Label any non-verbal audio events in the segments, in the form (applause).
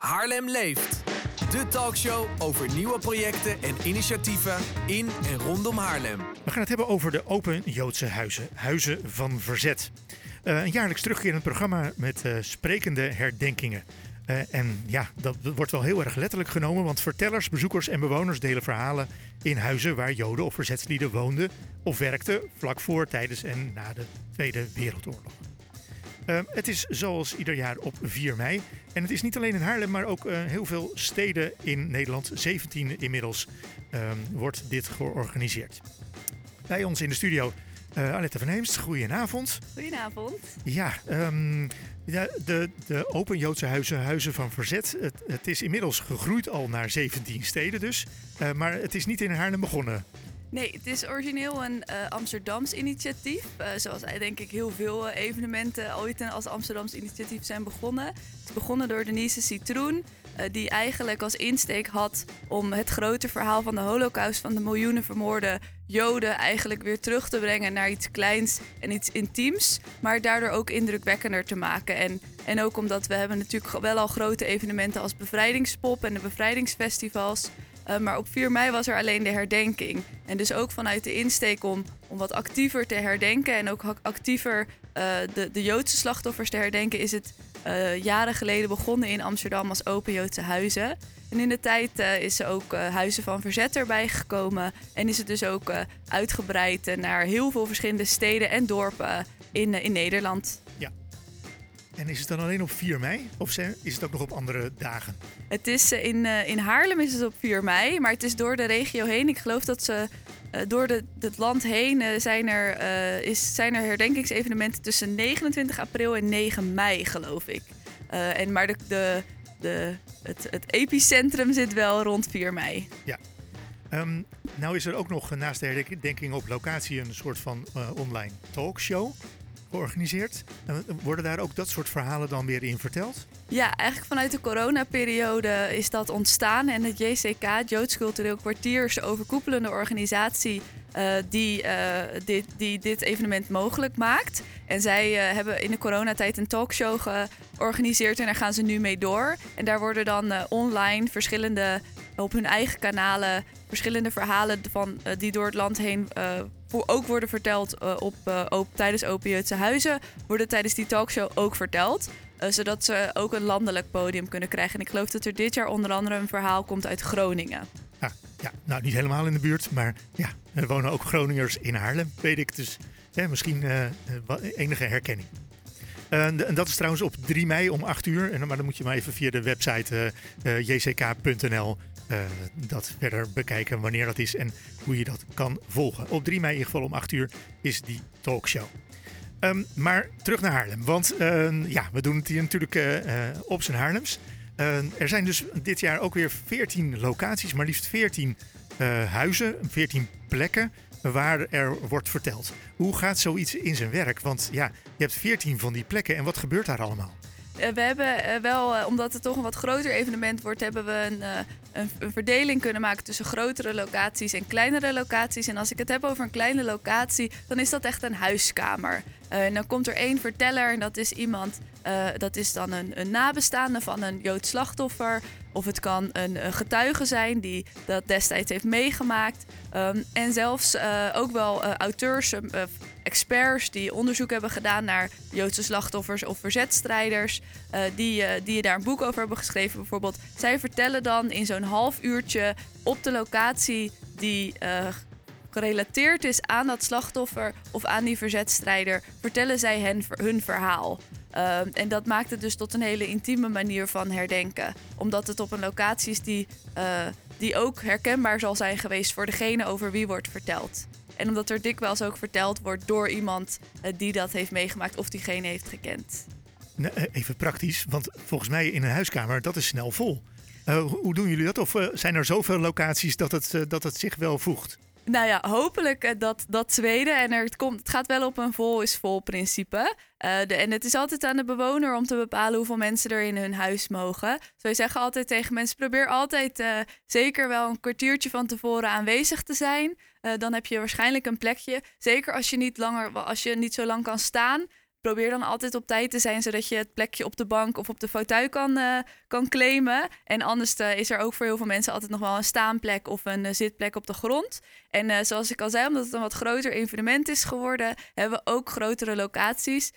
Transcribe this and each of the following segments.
Haarlem leeft. De talkshow over nieuwe projecten en initiatieven in en rondom Haarlem. We gaan het hebben over de Open Joodse Huizen, Huizen van Verzet. Uh, een jaarlijks terugkerend programma met uh, sprekende herdenkingen. Uh, en ja, dat wordt wel heel erg letterlijk genomen, want vertellers, bezoekers en bewoners delen verhalen in huizen waar Joden of verzetslieden woonden of werkten vlak voor, tijdens en na de Tweede Wereldoorlog. Uh, het is zoals ieder jaar op 4 mei. En het is niet alleen in Haarlem, maar ook uh, heel veel steden in Nederland. 17 inmiddels uh, wordt dit georganiseerd. Bij ons in de studio uh, Alette van Heemst, goedenavond. Goedenavond. Ja, um, de, de, de Open Joodse Huizen, Huizen van Verzet. Het, het, is inmiddels gegroeid al naar 17 steden dus. Uh, maar het is niet in Haarlem begonnen. Nee, het is origineel een uh, Amsterdams initiatief. Uh, zoals denk ik heel veel uh, evenementen ooit als Amsterdams initiatief zijn begonnen. Het is begonnen door Denise Citroen, die eigenlijk als insteek had om het grote verhaal van de holocaust van de miljoenen vermoorde Joden eigenlijk weer terug te brengen naar iets kleins en iets intiems, maar daardoor ook indrukwekkender te maken. En, en ook omdat we hebben natuurlijk wel al grote evenementen als Bevrijdingspop en de bevrijdingsfestivals. Uh, maar op 4 mei was er alleen de herdenking. En dus ook vanuit de insteek om, om wat actiever te herdenken en ook actiever uh, de, de Joodse slachtoffers te herdenken, is het uh, jaren geleden begonnen in Amsterdam als Open Joodse Huizen. En in de tijd is er ook Huizen van Verzet erbij gekomen. En is het dus ook uitgebreid naar heel veel verschillende steden en dorpen in, in Nederland. En is het dan alleen op 4 mei of is het ook nog op andere dagen? Het is eh, in, uh, in Haarlem is het op 4 mei, maar het is door de regio heen. Ik geloof dat ze uh, door de, het land heen zijn, er, is, zijn er herdenkingsevenementen tussen 29 april en 9 mei, geloof ik. en, maar de, de, de, het, het epicentrum zit wel rond 4 mei. Ja. Um, nou is er ook nog naast de herdenking op locatie een soort van online talkshow georganiseerd. Worden daar ook dat soort verhalen dan weer in verteld? Ja, eigenlijk vanuit de coronaperiode is dat ontstaan. En het JCK, Joods Cultureel Kwartier, is de overkoepelende organisatie uh, die, uh, dit, die dit evenement mogelijk maakt. En zij uh, hebben in de coronatijd een talkshow georganiseerd en daar gaan ze nu mee door. En daar worden dan online verschillende, op hun eigen kanalen, verschillende verhalen van, die door het land heen ook worden verteld uh, op, op, tijdens Opiëtse Huizen, worden tijdens die talkshow ook verteld. Zodat ze ook een landelijk podium kunnen krijgen. En ik geloof dat er dit jaar onder andere een verhaal komt uit Groningen. Ah, ja, nou niet helemaal in de buurt, maar ja, er wonen ook Groningers in Haarlem, weet ik. Dus ja, misschien enige herkenning. en dat is trouwens op 3 mei om 8 uur. En, maar dan moet je maar even via de website jck.nl uh, dat verder bekijken wanneer dat is en hoe je dat kan volgen. Op 3 mei in ieder geval om 8 uur is die talkshow. Um, maar terug naar Haarlem, want uh, ja, we doen het hier natuurlijk uh, op zijn Haarlems. er zijn dus dit jaar ook weer 14 locaties, maar liefst 14 huizen, 14 plekken waar er wordt verteld. Hoe gaat zoiets in zijn werk? Want ja, je hebt 14 van die plekken en wat gebeurt daar allemaal? We hebben wel, omdat het toch een wat groter evenement wordt, hebben we een, een, verdeling kunnen maken tussen grotere locaties en kleinere locaties. En als ik het heb over een kleine locatie, dan is dat echt een huiskamer. En dan komt er één verteller en dat is iemand, dat is dan een, een, nabestaande van een Joods slachtoffer. Of het kan een, getuige zijn die dat destijds heeft meegemaakt. Um, en zelfs ook wel auteurs, experts die onderzoek hebben gedaan naar Joodse slachtoffers of verzetstrijders. die, die je daar een boek over hebben geschreven bijvoorbeeld. Zij vertellen dan in zo'n half uurtje op de locatie die gerelateerd is aan dat slachtoffer of aan die verzetstrijder, vertellen zij hen hun verhaal. Uh, en dat maakt het dus tot een hele intieme manier van herdenken. Omdat het op een locatie is die, uh, die ook herkenbaar zal zijn geweest voor degene over wie wordt verteld. En omdat er dikwijls ook verteld wordt door iemand uh, die dat heeft meegemaakt of diegene heeft gekend. even praktisch, want volgens mij in een huiskamer, dat is snel vol. hoe doen jullie dat? Of zijn er zoveel locaties dat het, dat het zich wel voegt? Nou ja, hopelijk uh, dat, dat tweede. En er, het, komt, het gaat wel op een vol is vol principe. Uh, de, en het is altijd aan de bewoner om te bepalen hoeveel mensen er in hun huis mogen. Dus wij zeggen altijd tegen mensen: probeer altijd uh, zeker wel een kwartiertje van tevoren aanwezig te zijn. dan heb je waarschijnlijk een plekje. Zeker als je niet, langer, als je niet zo lang kan staan probeer dan altijd op tijd te zijn, zodat je het plekje op de bank of op de fauteuil kan, uh, kan claimen. En anders uh, is er ook voor heel veel mensen altijd nog wel een staanplek of een uh, zitplek op de grond. En zoals ik al zei, omdat het een wat groter evenement is geworden, hebben we ook grotere locaties.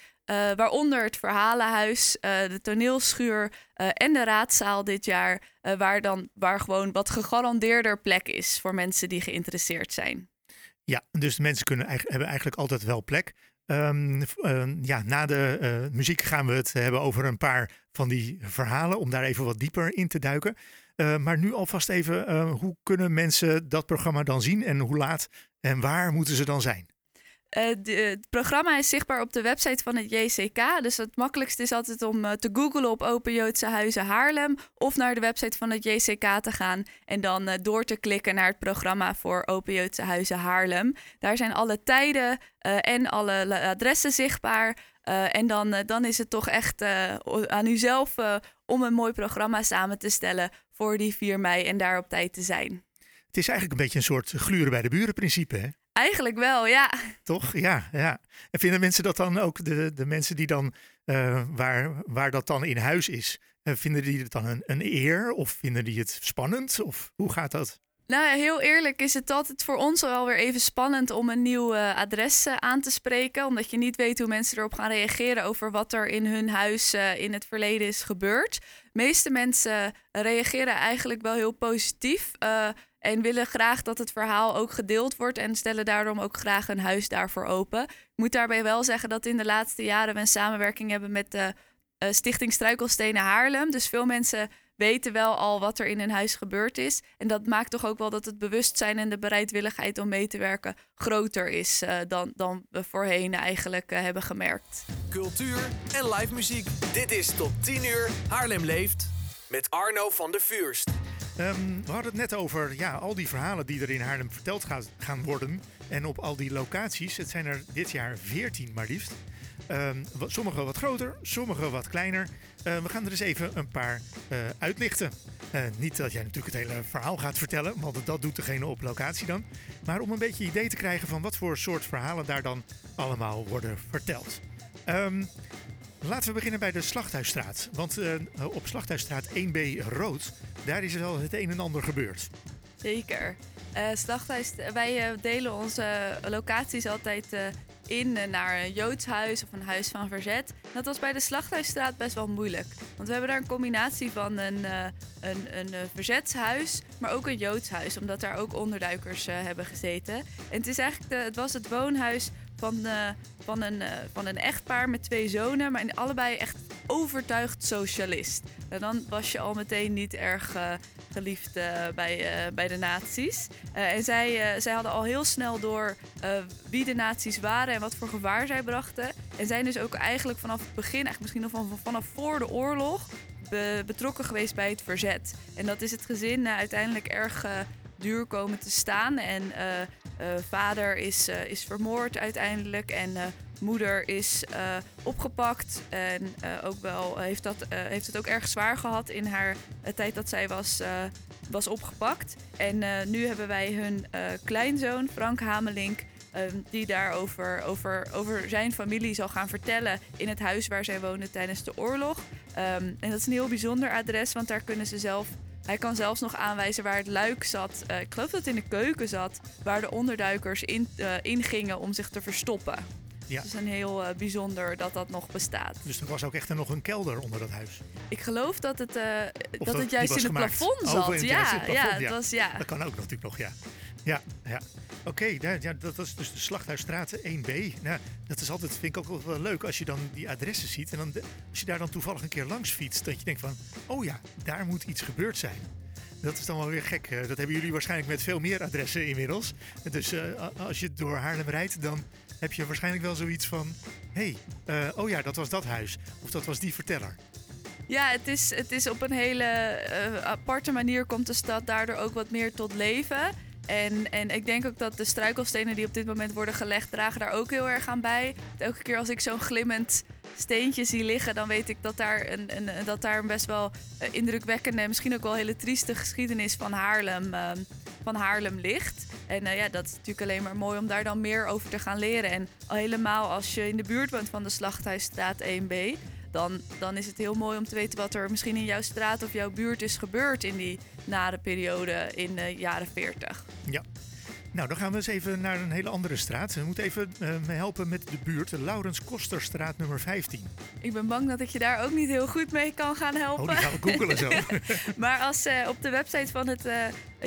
waaronder het Verhalenhuis, de toneelschuur en de raadzaal dit jaar. waar, dan, waar gewoon wat gegarandeerder plek is voor mensen die geïnteresseerd zijn. Ja, dus mensen kunnen, hebben eigenlijk altijd wel plek. Um, ja, na de uh, muziek gaan we het hebben over een paar van die verhalen, om daar even wat dieper in te duiken. Uh, maar nu alvast even, uh, hoe kunnen mensen dat programma dan zien en hoe laat en waar moeten ze dan zijn? Uh, het programma is zichtbaar op de website van het JCK. Dus het makkelijkste is altijd om uh, te googlen op Open Joodse Huizen Haarlem. Of naar de website van het JCK te gaan. En dan uh, door te klikken naar het programma voor Open Joodse Huizen Haarlem. Daar zijn alle tijden en alle adressen zichtbaar. en dan, dan is het toch echt aan u zelf om een mooi programma samen te stellen voor die 4 mei en daar op tijd te zijn. Het is eigenlijk een beetje een soort gluren bij de buren principe, hè? Eigenlijk wel, ja. Toch? Ja, ja. En vinden mensen dat dan ook, de, de mensen die dan, uh, waar, waar dat dan in huis is, uh, vinden die het dan een, een eer of vinden die het spannend? Of hoe gaat dat? Nou, heel eerlijk is het altijd voor ons wel weer even spannend om een nieuw uh, adres uh, aan te spreken. Omdat je niet weet hoe mensen erop gaan reageren over wat er in hun huis uh, in het verleden is gebeurd. De meeste mensen reageren eigenlijk wel heel positief. En willen graag dat het verhaal ook gedeeld wordt en stellen daarom ook graag een huis daarvoor open. Ik moet daarbij wel zeggen dat in de laatste jaren we een samenwerking hebben met de uh, Stichting Struikelstenen Haarlem. Dus veel mensen weten wel al wat er in hun huis gebeurd is. En dat maakt toch ook wel dat het bewustzijn en de bereidwilligheid om mee te werken groter is uh, dan, dan we voorheen eigenlijk uh, hebben gemerkt. Cultuur en live muziek. Dit is tot 10 uur Haarlem leeft met Arno van der Vuurst. Um, we hadden het net over ja, al die verhalen die er in Haarlem verteld gaat, gaan worden. En op al die locaties. Het zijn er dit jaar 14 maar liefst. Um, sommige wat groter, sommige wat kleiner. Uh, we gaan er eens even een paar uh, uitlichten. Uh, niet dat jij natuurlijk het hele verhaal gaat vertellen, want dat doet degene op locatie dan. Maar om een beetje idee te krijgen van wat voor soort verhalen daar dan allemaal worden verteld. Um, Laten we beginnen bij de Slachthuisstraat. Want uh, op Slachthuisstraat 1B Rood, daar is wel het een en ander gebeurd. Zeker. Uh, wij uh, delen onze locaties altijd in naar een Joods huis of een huis van verzet. Dat was bij de Slachthuisstraat best wel moeilijk. Want we hebben daar een combinatie van een, een, een verzetshuis, maar ook een Joods huis. Omdat daar ook onderduikers hebben gezeten. En het, is eigenlijk de, het was het woonhuis van, uh, van, een, uh, van een echtpaar met twee zonen, maar allebei echt overtuigd socialist. En dan was je al meteen niet erg uh, geliefd bij, bij de nazi's. en zij, zij hadden al heel snel door wie de nazi's waren en wat voor gevaar zij brachten. En zijn dus ook eigenlijk vanaf het begin, eigenlijk misschien nog van, vanaf voor de oorlog, be, betrokken geweest bij het verzet. En dat is het gezin uiteindelijk erg duur komen te staan. En vader is, uh, is vermoord uiteindelijk en uh, moeder is opgepakt. En ook wel heeft, dat, heeft het ook erg zwaar gehad in haar tijd dat zij was, was opgepakt. En nu hebben wij hun kleinzoon, Frank Hamelink. Um, die daarover over, over zijn familie zal gaan vertellen in het huis waar zij wonen tijdens de oorlog. Um, en dat is een heel bijzonder adres, want daar kunnen ze zelf hij kan zelfs nog aanwijzen waar het luik zat. Uh, ik geloof dat het in de keuken zat, waar de onderduikers in, uh, ingingen om zich te verstoppen. Ja. Het is een heel uh, bijzonder dat dat nog bestaat. Dus er was ook echt nog een kelder onder dat huis? Ik geloof dat het, dat, dat, het juist in het plafond zat. ja, ja, ja, ja. Was, ja, dat kan ook natuurlijk nog, ja. Ja, ja. Oké, ja, dat is dus de Slachthuisstraat 1B. Nou, dat is altijd, vind ik ook wel leuk als je dan die adressen ziet. En dan als je daar dan toevallig een keer langs fietst, dat je denkt van, oh ja, daar moet iets gebeurd zijn. Dat is dan wel weer gek. Eh, dat hebben jullie waarschijnlijk met veel meer adressen inmiddels. Dus uh, als je door Haarlem rijdt, dan heb je waarschijnlijk wel zoiets van... hé, hey, uh, oh ja, dat was dat huis. Of dat was die verteller. Ja, het is, het is op een hele aparte manier komt de stad daardoor ook wat meer tot leven. En, en ik denk ook dat de struikelstenen die op dit moment worden gelegd, dragen daar ook heel erg aan bij. Elke keer als ik zo'n glimmend steentje zie liggen, dan weet ik dat daar een, een, dat daar een best wel uh, indrukwekkende, misschien ook wel hele trieste geschiedenis van Haarlem uh, van Haarlem ligt. En ja, dat is natuurlijk alleen maar mooi om daar dan meer over te gaan leren. En al helemaal als je in de buurt woont van de Slachthuisstraat 1B, dan, dan is het heel mooi om te weten wat er misschien in jouw straat of jouw buurt is gebeurd in die nare periode in de jaren 40. Ja. Nou, dan gaan we eens even naar een hele andere straat. We moeten even uh, helpen met de buurt, de Laurens Kosterstraat nummer 15. Ik ben bang dat ik je daar ook niet heel goed mee kan gaan helpen. Oh, die gaan we googelen zo. (laughs) maar als uh, op de website van het uh,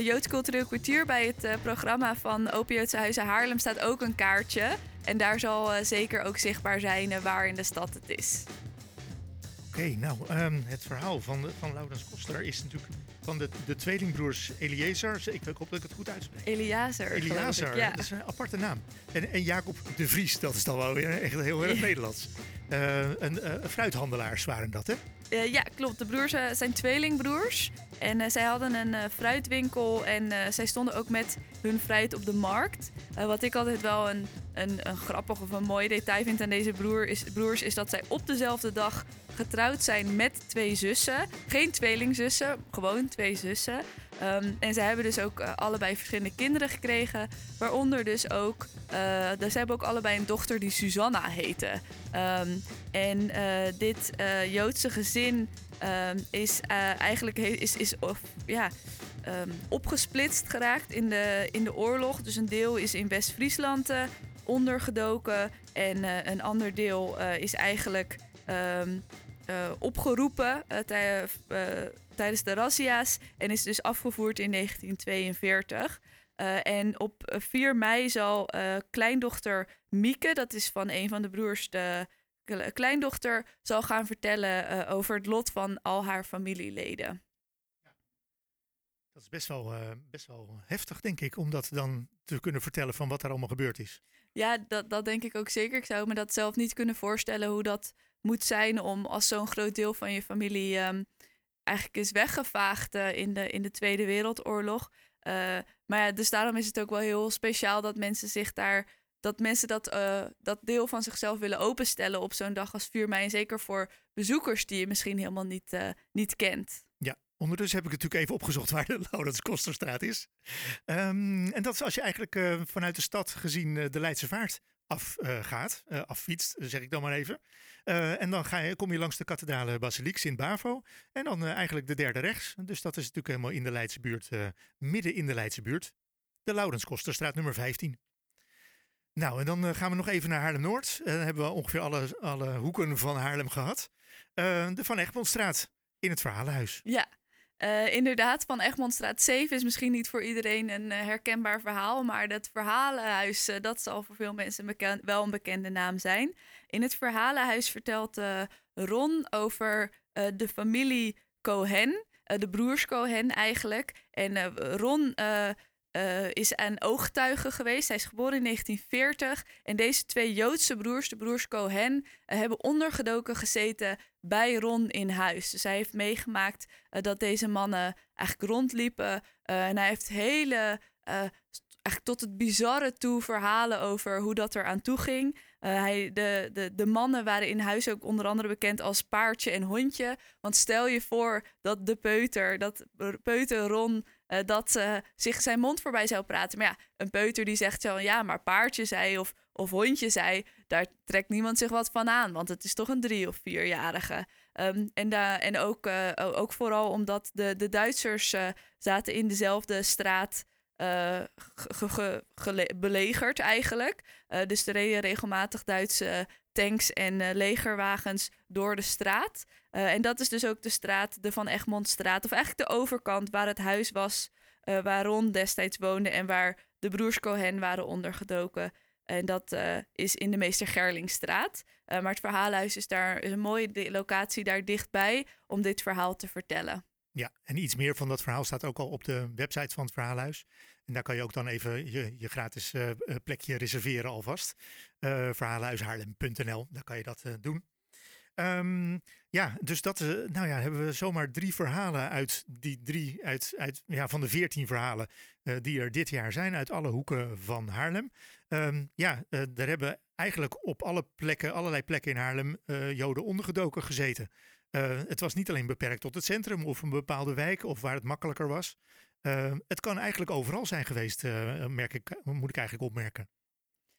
Joods Cultureel Kwartier bij het programma van Open Joodse Huizen Haarlem staat ook een kaartje. En daar zal zeker ook zichtbaar zijn waar in de stad het is. Oké, nou, um, het verhaal van, van Laurens Koster is natuurlijk van de, de tweelingbroers Eliezer. Ik, hoop dat ik het goed uitspreek. Eliazer. Eliazer, ja. dat is een aparte naam. En, en Jacob de Vries, dat is dan wel weer echt heel erg (laughs) Nederlands. Uh, een, uh, fruithandelaars waren dat, hè? Uh, ja, klopt. De broers zijn tweelingbroers. En zij hadden een fruitwinkel en zij stonden ook met hun fruit op de markt. wat ik altijd wel een, een, een, grappig of een mooi detail vind aan deze broer is, broers... is dat zij op dezelfde dag getrouwd zijn met twee zussen. Geen tweelingzussen, gewoon twee zussen. Um, en ze hebben dus ook allebei verschillende kinderen gekregen. Waaronder dus ook, uh, dus ze hebben ook allebei een dochter die Susanna heette. Um, en uh, dit Joodse gezin um, is eigenlijk is, is of, ja, opgesplitst geraakt in de, in de oorlog. Dus een deel is in West-Friesland ondergedoken. En een ander deel is eigenlijk opgeroepen tij tijdens de razzia's en is dus afgevoerd in 1942. En op 4 mei zal kleindochter Mieke, dat is van een van de broers, de kleindochter, zal gaan vertellen over het lot van al haar familieleden. Dat is best wel, best wel heftig, denk ik, om dat dan te kunnen vertellen van wat er allemaal gebeurd is. Ja, dat, dat denk ik ook zeker. Ik zou me dat zelf niet kunnen voorstellen hoe dat moet zijn om als zo'n groot deel van je familie um, eigenlijk is weggevaagd in, de, in de Tweede Wereldoorlog. Uh, maar ja, dus daarom is het ook wel heel speciaal dat mensen zich daar. Dat mensen dat, uh, dat deel van zichzelf willen openstellen op zo'n dag als 4 mei. En zeker voor bezoekers die je misschien helemaal niet, niet kent. Ja, Ondertussen heb ik natuurlijk even opgezocht waar de (laughs) Laurens Kosterstraat is. Um, en dat is als je eigenlijk vanuit de stad gezien de Leidse Vaart afgaat, uh, affietst, zeg ik dan maar even. Uh, en dan ga je, kom je langs de kathedrale Basiliek Sint-Bavo. En dan eigenlijk de derde rechts. Dus dat is natuurlijk helemaal in de Leidse buurt, midden in de Leidse buurt. De Laurenskosterstraat nummer 15. Nou, en dan gaan we nog even naar Haarlem-Noord. dan hebben we ongeveer alle, alle hoeken van Haarlem gehad. de Van Egmondstraat in het Verhalenhuis. Ja, uh, inderdaad, van Egmondstraat 7 is misschien niet voor iedereen een uh, herkenbaar verhaal. Maar het Verhalenhuis, uh, dat zal voor veel mensen wel een bekende naam zijn. In het Verhalenhuis vertelt Ron over de familie Cohen. de broers Cohen eigenlijk. En Ron uh, is een oogtuige geweest. Hij is geboren in 1940. En deze twee Joodse broers, de broers Cohen, uh, hebben ondergedoken gezeten bij Ron in huis. Dus hij heeft meegemaakt uh, dat deze mannen eigenlijk rondliepen. en hij heeft hele, eigenlijk tot het bizarre toe verhalen over hoe dat er aan toe ging. hij, de, de, de mannen waren in huis ook onder andere bekend als paardje en hondje. Want stel je voor dat de peuter, dat peuter Ron uh, dat uh, zich zijn mond voorbij zou praten. Maar ja, een peuter die zegt zo, ja, maar paardje zei of, of hondje zei, daar trekt niemand zich wat van aan, want het is toch een drie- of vierjarige. Um, en, da en ook, uh, ook vooral omdat de, de Duitsers zaten in dezelfde straat belegerd eigenlijk. dus er reden regelmatig Duitse tanks en legerwagens door de straat. Uh, en dat is dus ook de straat, de Van Egmondstraat, of eigenlijk de overkant waar het huis was uh, waar Ron destijds woonde en waar de broers Cohen waren ondergedoken. En dat is in de Meester Gerlingstraat. maar het verhaalhuis is daar is een mooie locatie daar dichtbij om dit verhaal te vertellen. Ja, en iets meer van dat verhaal staat ook al op de website van het verhaalhuis. En daar kan je ook dan even je, je gratis plekje reserveren alvast. verhaalhuishaarlem.nl, daar kan je dat doen. Um, ja, dus dat uh, nou ja, hebben we zomaar drie verhalen uit die drie, uit, uit, ja, van de veertien verhalen uh, die er dit jaar zijn, uit alle hoeken van Haarlem. Um, ja, uh, daar hebben eigenlijk op alle plekken, allerlei plekken in Haarlem, Joden ondergedoken gezeten. Het was niet alleen beperkt tot het centrum of een bepaalde wijk of waar het makkelijker was. het kan eigenlijk overal zijn geweest, merk ik, moet ik eigenlijk opmerken.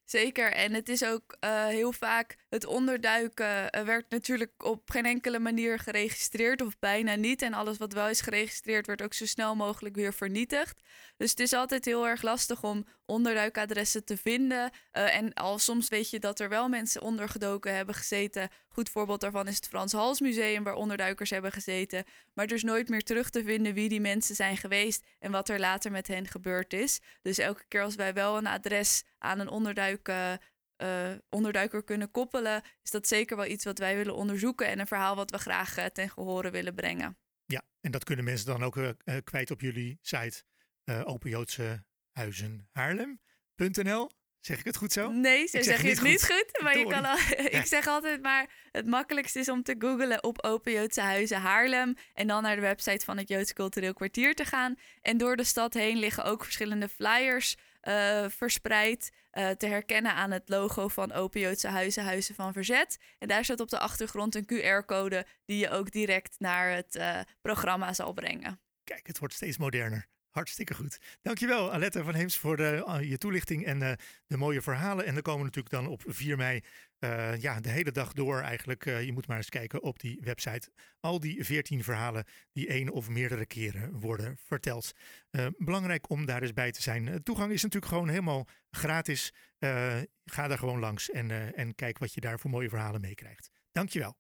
Zeker. En het is ook heel vaak het onderduiken werd natuurlijk op geen enkele manier geregistreerd of bijna niet. En alles wat wel is geregistreerd werd ook zo snel mogelijk weer vernietigd. Dus het is altijd heel erg lastig om onderduikadressen te vinden. En al soms weet je dat er wel mensen ondergedoken hebben gezeten. Goed voorbeeld daarvan is het Frans Hals Museum waar onderduikers hebben gezeten. Maar dus nooit meer terug te vinden wie die mensen zijn geweest en wat er later met hen gebeurd is. Dus elke keer als wij wel een adres aan een onderduik, uh, onderduiker kunnen koppelen, is dat zeker wel iets wat wij willen onderzoeken en een verhaal wat we graag uh, ten gehore willen brengen. Ja, en dat kunnen mensen dan ook kwijt op jullie site Open Joodse Huizen Haarlem.nl. Zeg ik het goed zo? Nee, zo zeg je het niet goed. maar je kan al, (laughs) ik zeg altijd maar, het makkelijkste is om te googlen op Open Joodse Huizen Haarlem. En dan naar de website van het Joods Cultureel Kwartier te gaan. En door de stad heen liggen ook verschillende flyers uh, verspreid. Uh, te herkennen aan het logo van Open Joodse Huizen, Huizen van Verzet. En daar staat op de achtergrond een QR-code die je ook direct naar het uh, programma zal brengen. Kijk, het wordt steeds moderner. Hartstikke goed. Dankjewel Alette van Heems voor de, uh, je toelichting en uh, de mooie verhalen. En dan komen natuurlijk dan op 4 mei uh, ja, de hele dag door eigenlijk. je moet maar eens kijken op die website. Al die 14 verhalen die één of meerdere keren worden verteld. belangrijk om daar eens bij te zijn. toegang is natuurlijk gewoon helemaal gratis. ga daar gewoon langs en, en kijk wat je daar voor mooie verhalen meekrijgt. Dankjewel.